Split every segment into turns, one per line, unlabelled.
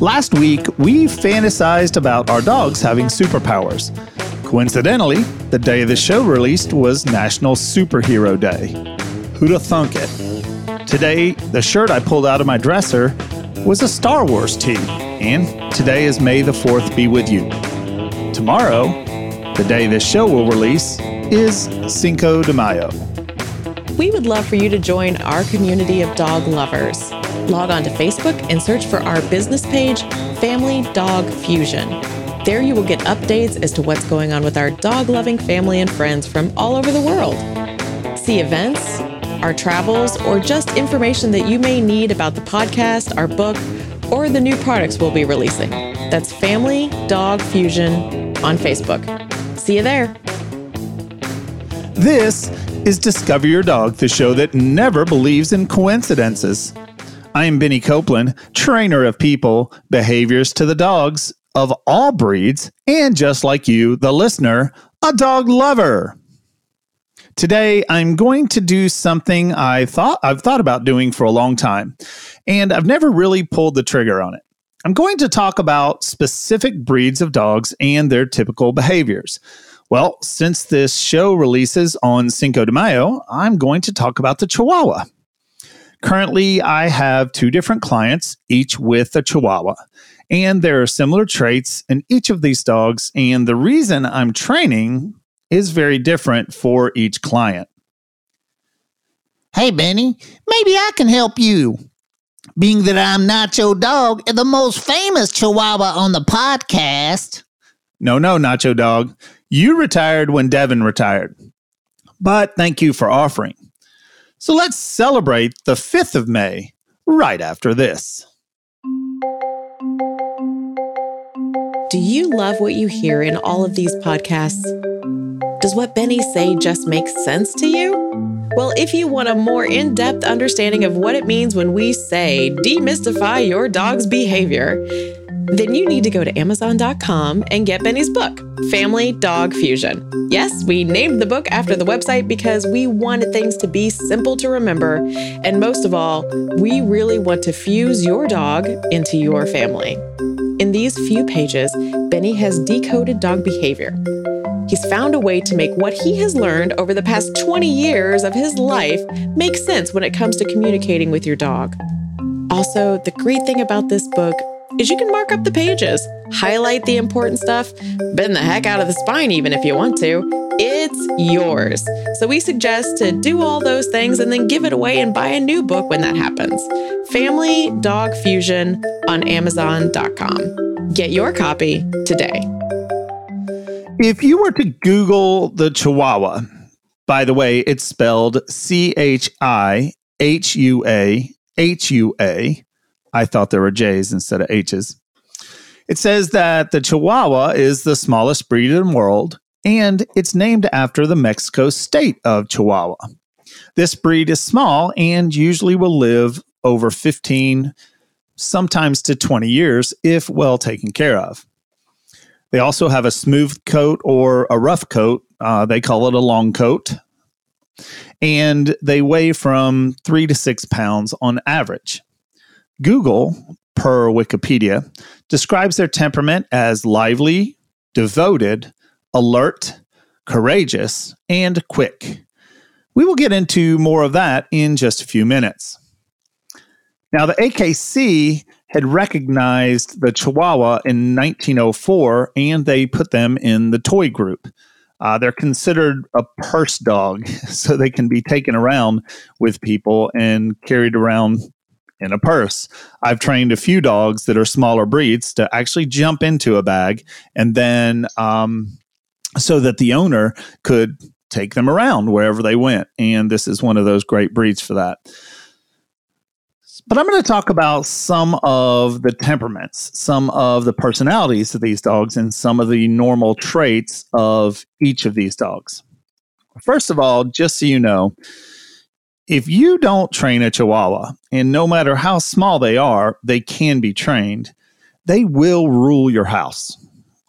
Last week, we fantasized about our dogs having superpowers. Coincidentally, the day the show released was National Superhero Day. Who'da thunk it? Today, the shirt I pulled out of my dresser was a Star Wars tee, and today is May the 4th be with you. Tomorrow, the day this show will release, is Cinco de Mayo.
We would love for you to join our community of dog lovers. Log on to Facebook and search for our business page, Family Dog Fusion. There you will get updates as to what's going on with our dog loving family and friends from all over the world. See events, our travels, or just information that you may need about the podcast, our book, or the new products we'll be releasing. That's Family Dog Fusion on Facebook. See you there.
This is Discover Your Dog, the show that never believes in coincidences. I am Benny Copeland, trainer of people, behaviors to the dogs of all breeds, and just like you, the listener, a dog lover. Today, I'm going to do something I thought I've thought about doing for a long time, and I've never really pulled the trigger on it. I'm going to talk about specific breeds of dogs and their typical behaviors. Well, since this show releases on Cinco de Mayo, I'm going to talk about the Chihuahua. Currently, I have two different clients, each with a Chihuahua. And there are similar traits in each of these dogs. And the reason I'm training is very different for each client.
Hey, Benny, maybe I can help you. Being that I'm Nacho Dog the most famous Chihuahua on the podcast.
No, no, Nacho Dog. You retired when Devin retired. But thank you for offering. So let's celebrate the 5th of May right after this.
Do you love what you hear in all of these podcasts? Does what Benny say just make sense to you? Well, if you want a more in depth understanding of what it means when we say demystify your dog's behavior, then you need to go to Amazon.com and get Benny's book, Family Dog Fusion. Yes, we named the book after the website because we wanted things to be simple to remember. And most of all, we really want to fuse your dog into your family. In these few pages, Benny has decoded dog behavior. He's found a way to make what he has learned over the past 20 years of his life make sense when it comes to communicating with your dog. Also, the great thing about this book is you can mark up the pages, highlight the important stuff, bend the heck out of the spine even if you want to. It's yours. So we suggest to do all those things and then give it away and buy a new book when that happens. Family Dog Fusion on Amazon.com. Get your copy today.
If you were to Google the Chihuahua, by the way, it's spelled C H I H U A H U A I thought there were J's instead of H's. It says that the Chihuahua is the smallest breed in the world, and it's named after the Mexico state of Chihuahua. This breed is small and usually will live over 15, sometimes to 20 years if well taken care of. They also have a smooth coat or a rough coat. Uh, they call it a long coat. And they weigh from three to six pounds on average. Google, per Wikipedia, describes their temperament as lively, devoted, alert, courageous, and quick. We will get into more of that in just a few minutes. Now, the AKC had recognized the Chihuahua in 1904 and they put them in the toy group. Uh, they're considered a purse dog, so they can be taken around with people and carried around in a purse. I've trained a few dogs that are smaller breeds to actually jump into a bag and then um, so that the owner could take them around wherever they went. And this is one of those great breeds for that. But I'm going to talk about some of the temperaments, some of the personalities of these dogs, and some of the normal traits of each of these dogs. First of all, just so you know, if you don't train a Chihuahua, and no matter how small they are, they can be trained, they will rule your house.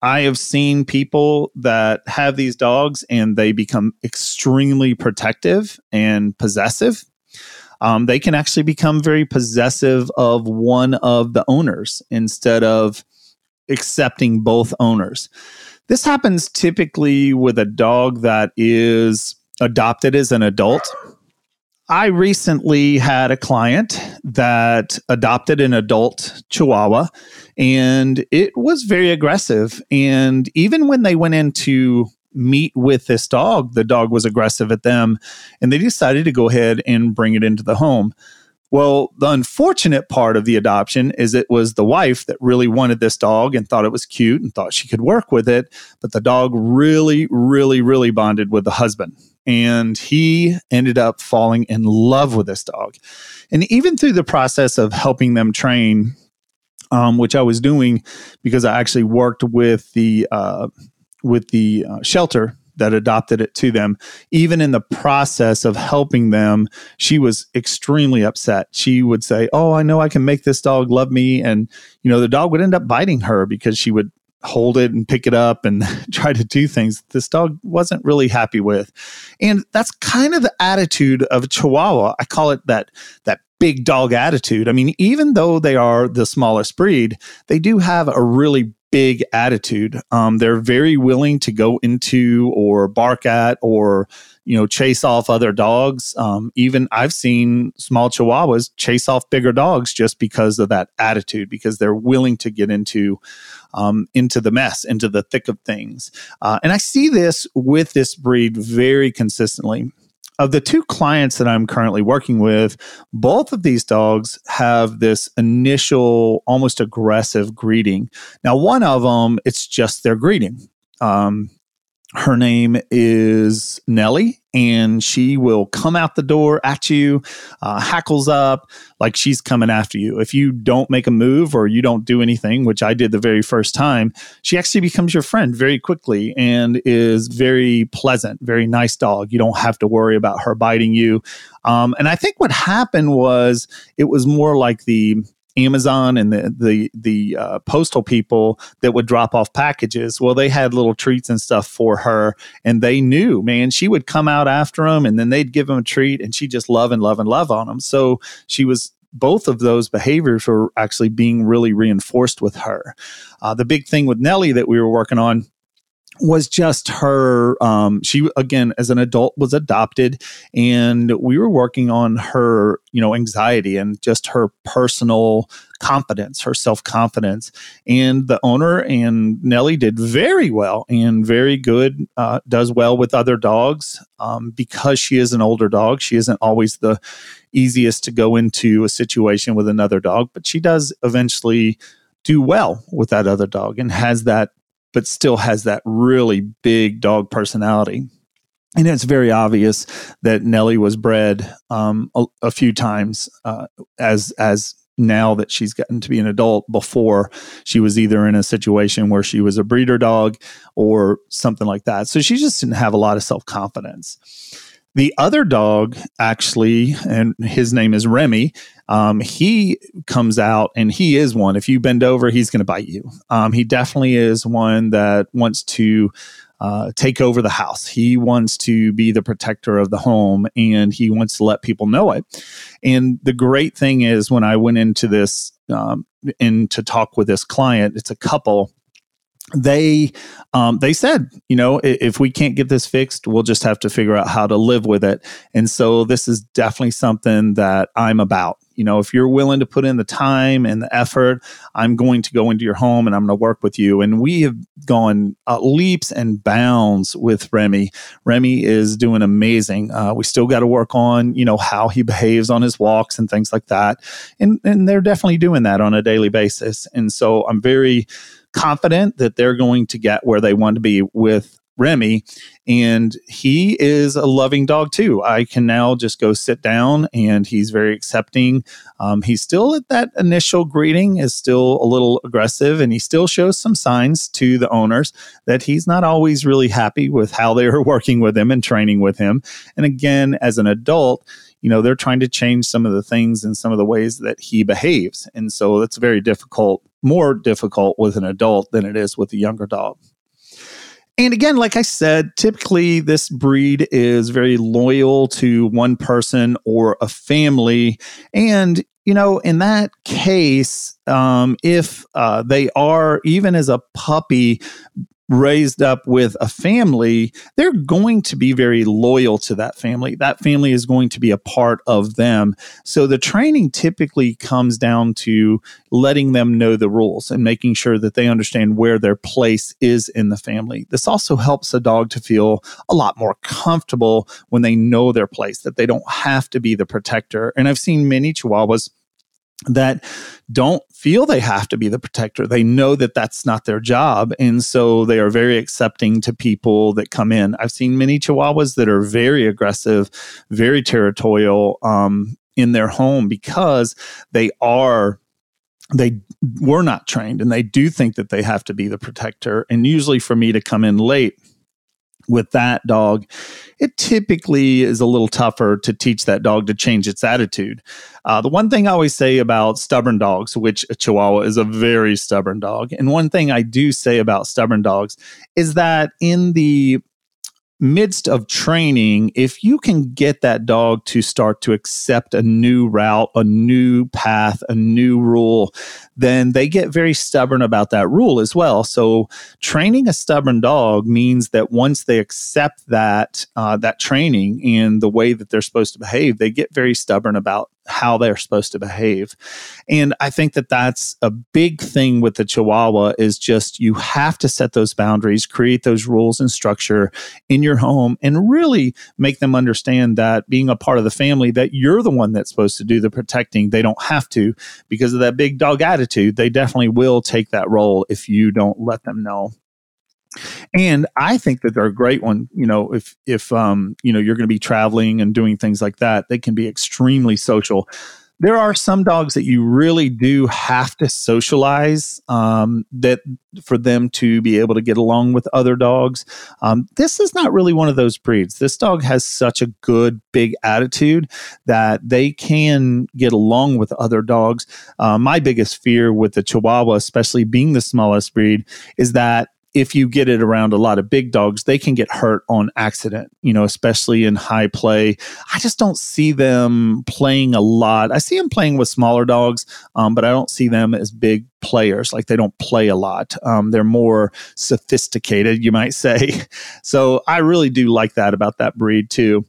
I have seen people that have these dogs and they become extremely protective and possessive. Um, they can actually become very possessive of one of the owners instead of accepting both owners. This happens typically with a dog that is adopted as an adult I recently had a client that adopted an adult Chihuahua and it was very aggressive. And even when they went in to meet with this dog, the dog was aggressive at them and they decided to go ahead and bring it into the home. Well, the unfortunate part of the adoption is it was the wife that really wanted this dog and thought it was cute and thought she could work with it. But the dog really, really, really bonded with the husband and he ended up falling in love with this dog. And even through the process of helping them train, um, which I was doing because I actually worked with the uh, with the uh, shelter that adopted it to them. Even in the process of helping them, she was extremely upset. She would say, "Oh, I know I can make this dog love me," and you know the dog would end up biting her because she would hold it and pick it up and try to do things this dog wasn't really happy with. And that's kind of the attitude of Chihuahua. I call it that that big dog attitude. I mean, even though they are the smallest breed, they do have a really big attitude. Um, they're very willing to go into or bark at or you know chase off other dogs. Um, even I've seen small Chihuahuas chase off bigger dogs just because of that attitude, because they're willing to get into um, into the mess, into the thick of things. Uh, and I see this with this breed very consistently. Of the two clients that I'm currently working with, both of these dogs have this initial, almost aggressive greeting. Now, one of them, it's just their greeting. Um, her name is Nellie, and she will come out the door at you, uh, hackles up like she's coming after you. If you don't make a move or you don't do anything, which I did the very first time, she actually becomes your friend very quickly and is very pleasant, very nice dog. You don't have to worry about her biting you. Um, and I think what happened was it was more like the Amazon and the the the uh, postal people that would drop off packages. Well, they had little treats and stuff for her, and they knew, man, she would come out after them, and then they'd give them a treat, and she just love and love and love on them. So she was both of those behaviors were actually being really reinforced with her. Uh, the big thing with Nellie that we were working on was just her um, she again as an adult was adopted and we were working on her you know anxiety and just her personal confidence her self-confidence. And the owner and nellie did very well and very good uh, does well with other dogs um, because she is an older dog she isn't always the easiest to go into a situation with another dog but she does eventually do well with that other dog and has that but still has that really big dog personality. And it's very obvious that Nellie was bred um, a, a, few times uh, as as now that she's gotten to be an adult. Before she was either in a situation where she was a breeder dog or something like that. So she just didn't have a lot of self confidence. The other dog, actually, and his name is Remy, um, he comes out and he is one. If you bend over, he's going to bite you. Um, he definitely is one that wants to uh, take over the house. He wants to be the protector of the home and he wants to let people know it. And the great thing is, when I went into this, um, in to talk with this client, it's a couple they um, they said, you know, if we can't get this fixed, we'll just have to figure out how to live with it. And so this is definitely something that I'm about. You know, if you're willing to put in the time and the effort, I'm going to go into your home and I'm going to work with you. And we have gone uh, leaps and bounds with Remy. Remy is doing amazing. Uh, we still got to work on, you know, how he behaves on his walks and things like that. And and they're definitely doing that on a daily basis. And so I'm very confident that they're going to get where they want to be with Remy, and he is a loving dog too. I can now just go sit down, and he's very accepting. Um, he's still at that initial greeting is still a little aggressive, and he still shows some signs to the owners that he's not always really happy with how they are working with him and training with him. And again, as an adult, you know they're trying to change some of the things and some of the ways that he behaves and so it's very difficult more difficult with an adult than it is with a younger dog and again, like I said, typically this breed is very loyal to one person or a family. And, you know, in that case, um, if uh, they are, even as a puppy, raised up with a family, they're going to be very loyal to that family. That family is going to be a part of them. So the training typically comes down to letting them know the rules and making sure that they understand where their place is in the family. This also helps a dog to feel a lot more comfortable when they know their place, that they don't have to be the protector. And I've seen many Chihuahuas that don't feel they have to be the protector. They know that that's not their job. And so they are very accepting to people that come in. I've seen many Chihuahuas that are very aggressive, very territorial um, in their home because they are they were not trained and they do think that they have to be the protector. And usually for me to come in late with that dog, it typically is a little tougher to teach that dog to change its attitude. Uh, the one thing I always say about stubborn dogs, which a Chihuahua is a very stubborn dog, and one thing I do say about stubborn dogs is that in the midst of training, if you can get that dog to start to accept a new route, a new path, a new rule, then they get very stubborn about that rule as well. So, training a stubborn dog means that once they accept that uh, that training and the way that they're supposed to behave, they get very stubborn about how they're supposed to behave. And I think that that's a big thing with the Chihuahua is just you have to set those boundaries, create those rules and structure in your home and really make them understand that being a part of the family that you're the one that's supposed to do the protecting. They don't have to because of that big dog attitude. They definitely will take that role if you don't let them know and I think that they're a great one. You know, if if um, you know you're going to be traveling and doing things like that, they can be extremely social. There are some dogs that you really do have to socialize um, that for them to be able to get along with other dogs. Um, this is not really one of those breeds. This dog has such a good big attitude that they can get along with other dogs. Uh, my biggest fear with the Chihuahua, especially being the smallest breed, is that if you get it around a lot of big dogs, they can get hurt on accident, you know, especially in high play. I just don't see them playing a lot. I see them playing with smaller dogs, um, but I don't see them as big players. Like they don't play a lot. Um, they're more sophisticated, you might say. So I really do like that about that breed too.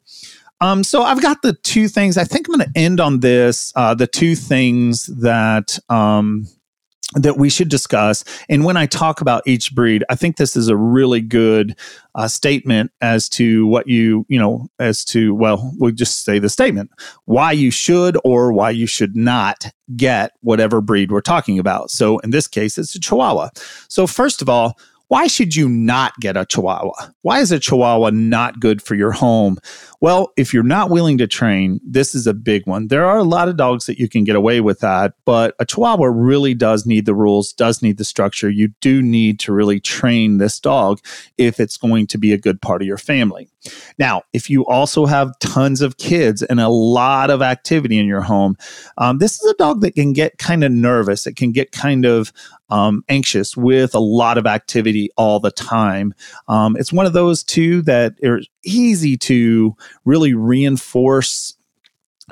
Um, so I've got the two things. I think I'm going to end on this. Uh, the two things that um, that we should discuss. And when I talk about each breed, I think this is a really good uh, statement as to what you, you know, as to, well, we'll just say the statement why you should or why you should not get whatever breed we're talking about. So in this case, it's a Chihuahua. So, first of all, why should you not get a Chihuahua? Why is a Chihuahua not good for your home? Well, if you're not willing to train, this is a big one. There are a lot of dogs that you can get away with that, but a Chihuahua really does need the rules, does need the structure. You do need to really train this dog if it's going to be a good part of your family. Now, if you also have tons of kids and a lot of activity in your home, um, this is a dog that can get kind of nervous. It can get kind of um, anxious with a lot of activity all the time. Um, it's one of those two that are easy to really reinforce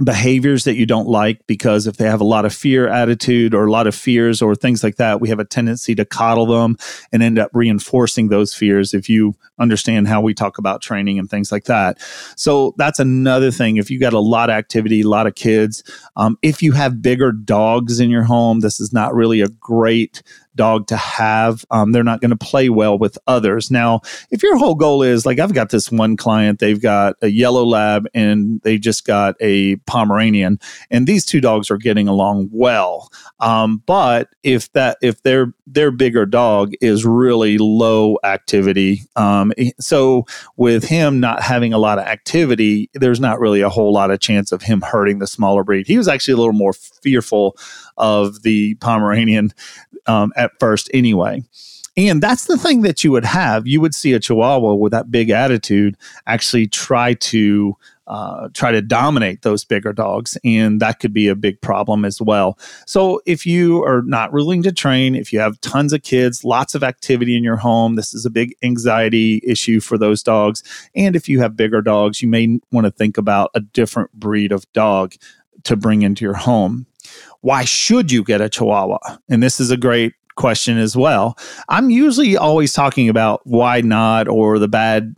behaviors that you don't like because if they have a lot of fear attitude or a lot of fears or things like that we have a tendency to coddle them and end up reinforcing those fears if you understand how we talk about training and things like that. So that's another thing. If you got a lot of activity a lot of kids um, if you have bigger dogs in your home this is not really a great dog to have. Um, they're not going to play well with others. Now, if your whole goal is like, I've got this one client, they've got a yellow lab and they just got a Pomeranian, and these two dogs are getting along well. Um, but if that if their their bigger dog is really low activity, um, so with him not having a lot of activity, there's not really a whole lot of chance of him hurting the smaller breed. He was actually a little more fearful of the Pomeranian um, at first, anyway. And that's the thing that you would have. You would see a Chihuahua with that big attitude actually try to uh, try to dominate those bigger dogs, and that could be a big problem as well. So, if you are not willing to train, if you have tons of kids, lots of activity in your home, this is a big anxiety issue for those dogs. And if you have bigger dogs, you may want to think about a different breed of dog to bring into your home. Why should you get a Chihuahua? And this is a great question as well. I'm usually always talking about why not or the bad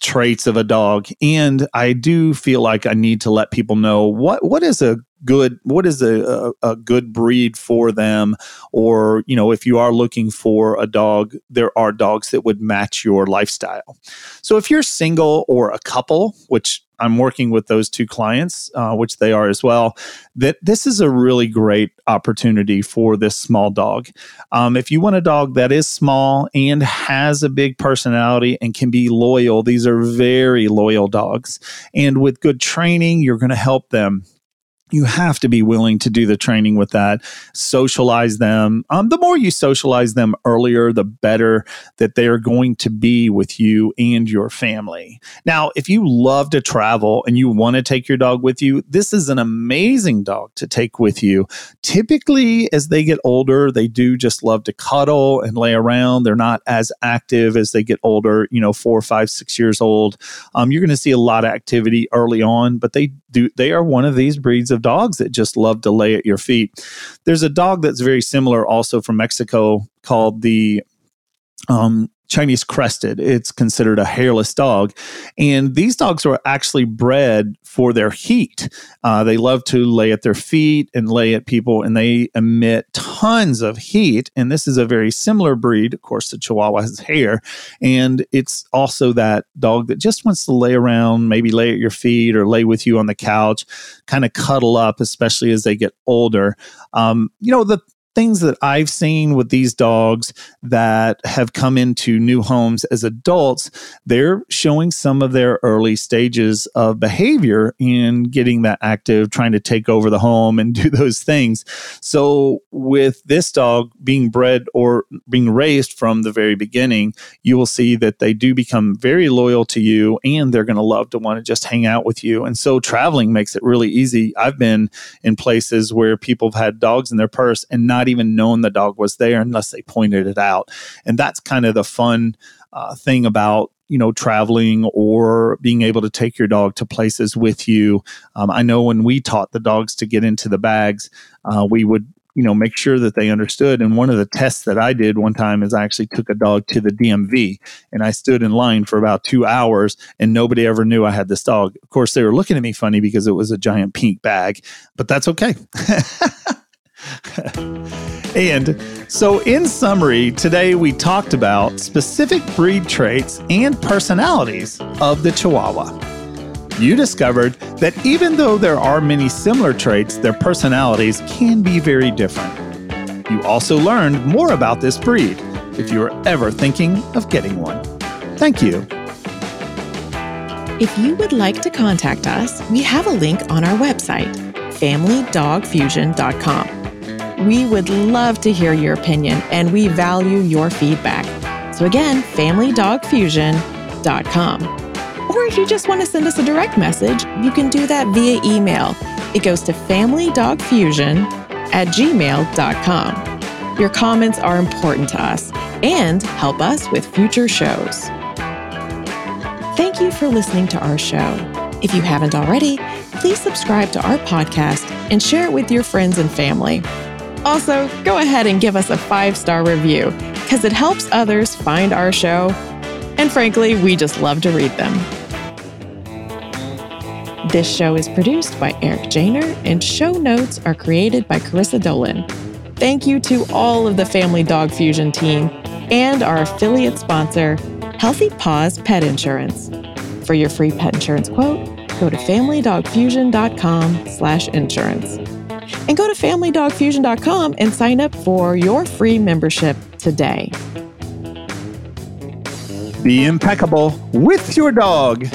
traits of a dog and I do feel like I need to let people know what what is a good what is a, a, a, good breed for them or you know if you are looking for a dog there are dogs that would match your lifestyle so if you're single or a couple which I'm working with those two clients, uh, which they are as well, that this is a really great opportunity for this small dog. Um, if you want a dog that is small and has a big personality and can be loyal, these are very loyal dogs. And with good training, you're going to help them you have to be willing to do the training with that. Socialize them. Um, the more you socialize them earlier the better that they are going to be with you and your family. Now if you love to travel and you want to take your dog with you this is an amazing dog to take with you. Typically as they get older they do just love to cuddle and lay around. They're not as active as they get older you know four five six years old. Um, you're going to see a lot of activity early on but they do they are one of these breeds of dogs that just love to lay at your feet. There's a dog that's very similar also from Mexico called the um, Chinese crested. It's considered a hairless dog. And these dogs are actually bred for their heat. Uh, they love to lay at their feet and lay at people, and they emit tons of heat. And this is a very similar breed. Of course, the Chihuahua has hair. And it's also that dog that just wants to lay around, maybe lay at your feet or lay with you on the couch, kind of cuddle up, especially as they get older. Um, you know, the things that I've seen with these dogs that have come into new homes as adults, they're showing some of their early stages of behavior in getting that active, trying to take over the home and do those things. So, with this dog being bred or being raised from the very beginning, you will see that they do become very loyal to you and they're going to love to want to just hang out with you. And so, traveling makes it really easy. I've been in places where people have had dogs in their purse and not not even known the dog was there unless they pointed it out. And that's kind of the fun uh, thing about you know traveling or being able to take your dog to places with you. Um, I know when we taught the dogs to get into the bags, uh, we would you know make sure that they understood and one of the tests that i did one time is i actually took a dog to the dmv and i stood in line for about two hours and nobody ever knew i had this dog of course they were looking at me funny because it was a giant pink bag but that's okay and so, in summary, today we talked about specific breed traits and personalities of the Chihuahua. You discovered that even though there are many similar traits, their personalities can be very different. You also learned more about this breed if you are ever thinking of getting one. Thank you.
If you would like to contact us, we have a link on our website, familydogfusion.com. We would love to hear your opinion and we value your feedback. So, again, familydogfusion.com. Or if you just want to send us a direct message, you can do that via email. It goes to familydogfusion at gmail.com. Your comments are important to us and help us with future shows. Thank you for listening to our show. If you haven't already, please subscribe to our podcast and share it with your friends and family. Also, go ahead and give us a five star review because it helps others find our show. And frankly, we just love to read them. This show is produced by Eric Janer, and show notes are created by Carissa Dolan. thank you to all of the Family Dog Fusion team and our affiliate sponsor, Healthy Paws Pet Insurance. For your free pet insurance quote, go to familydogfusion.com slash insurance. And go to familydogfusion.com and sign up for your free membership today.
Be impeccable with your dog.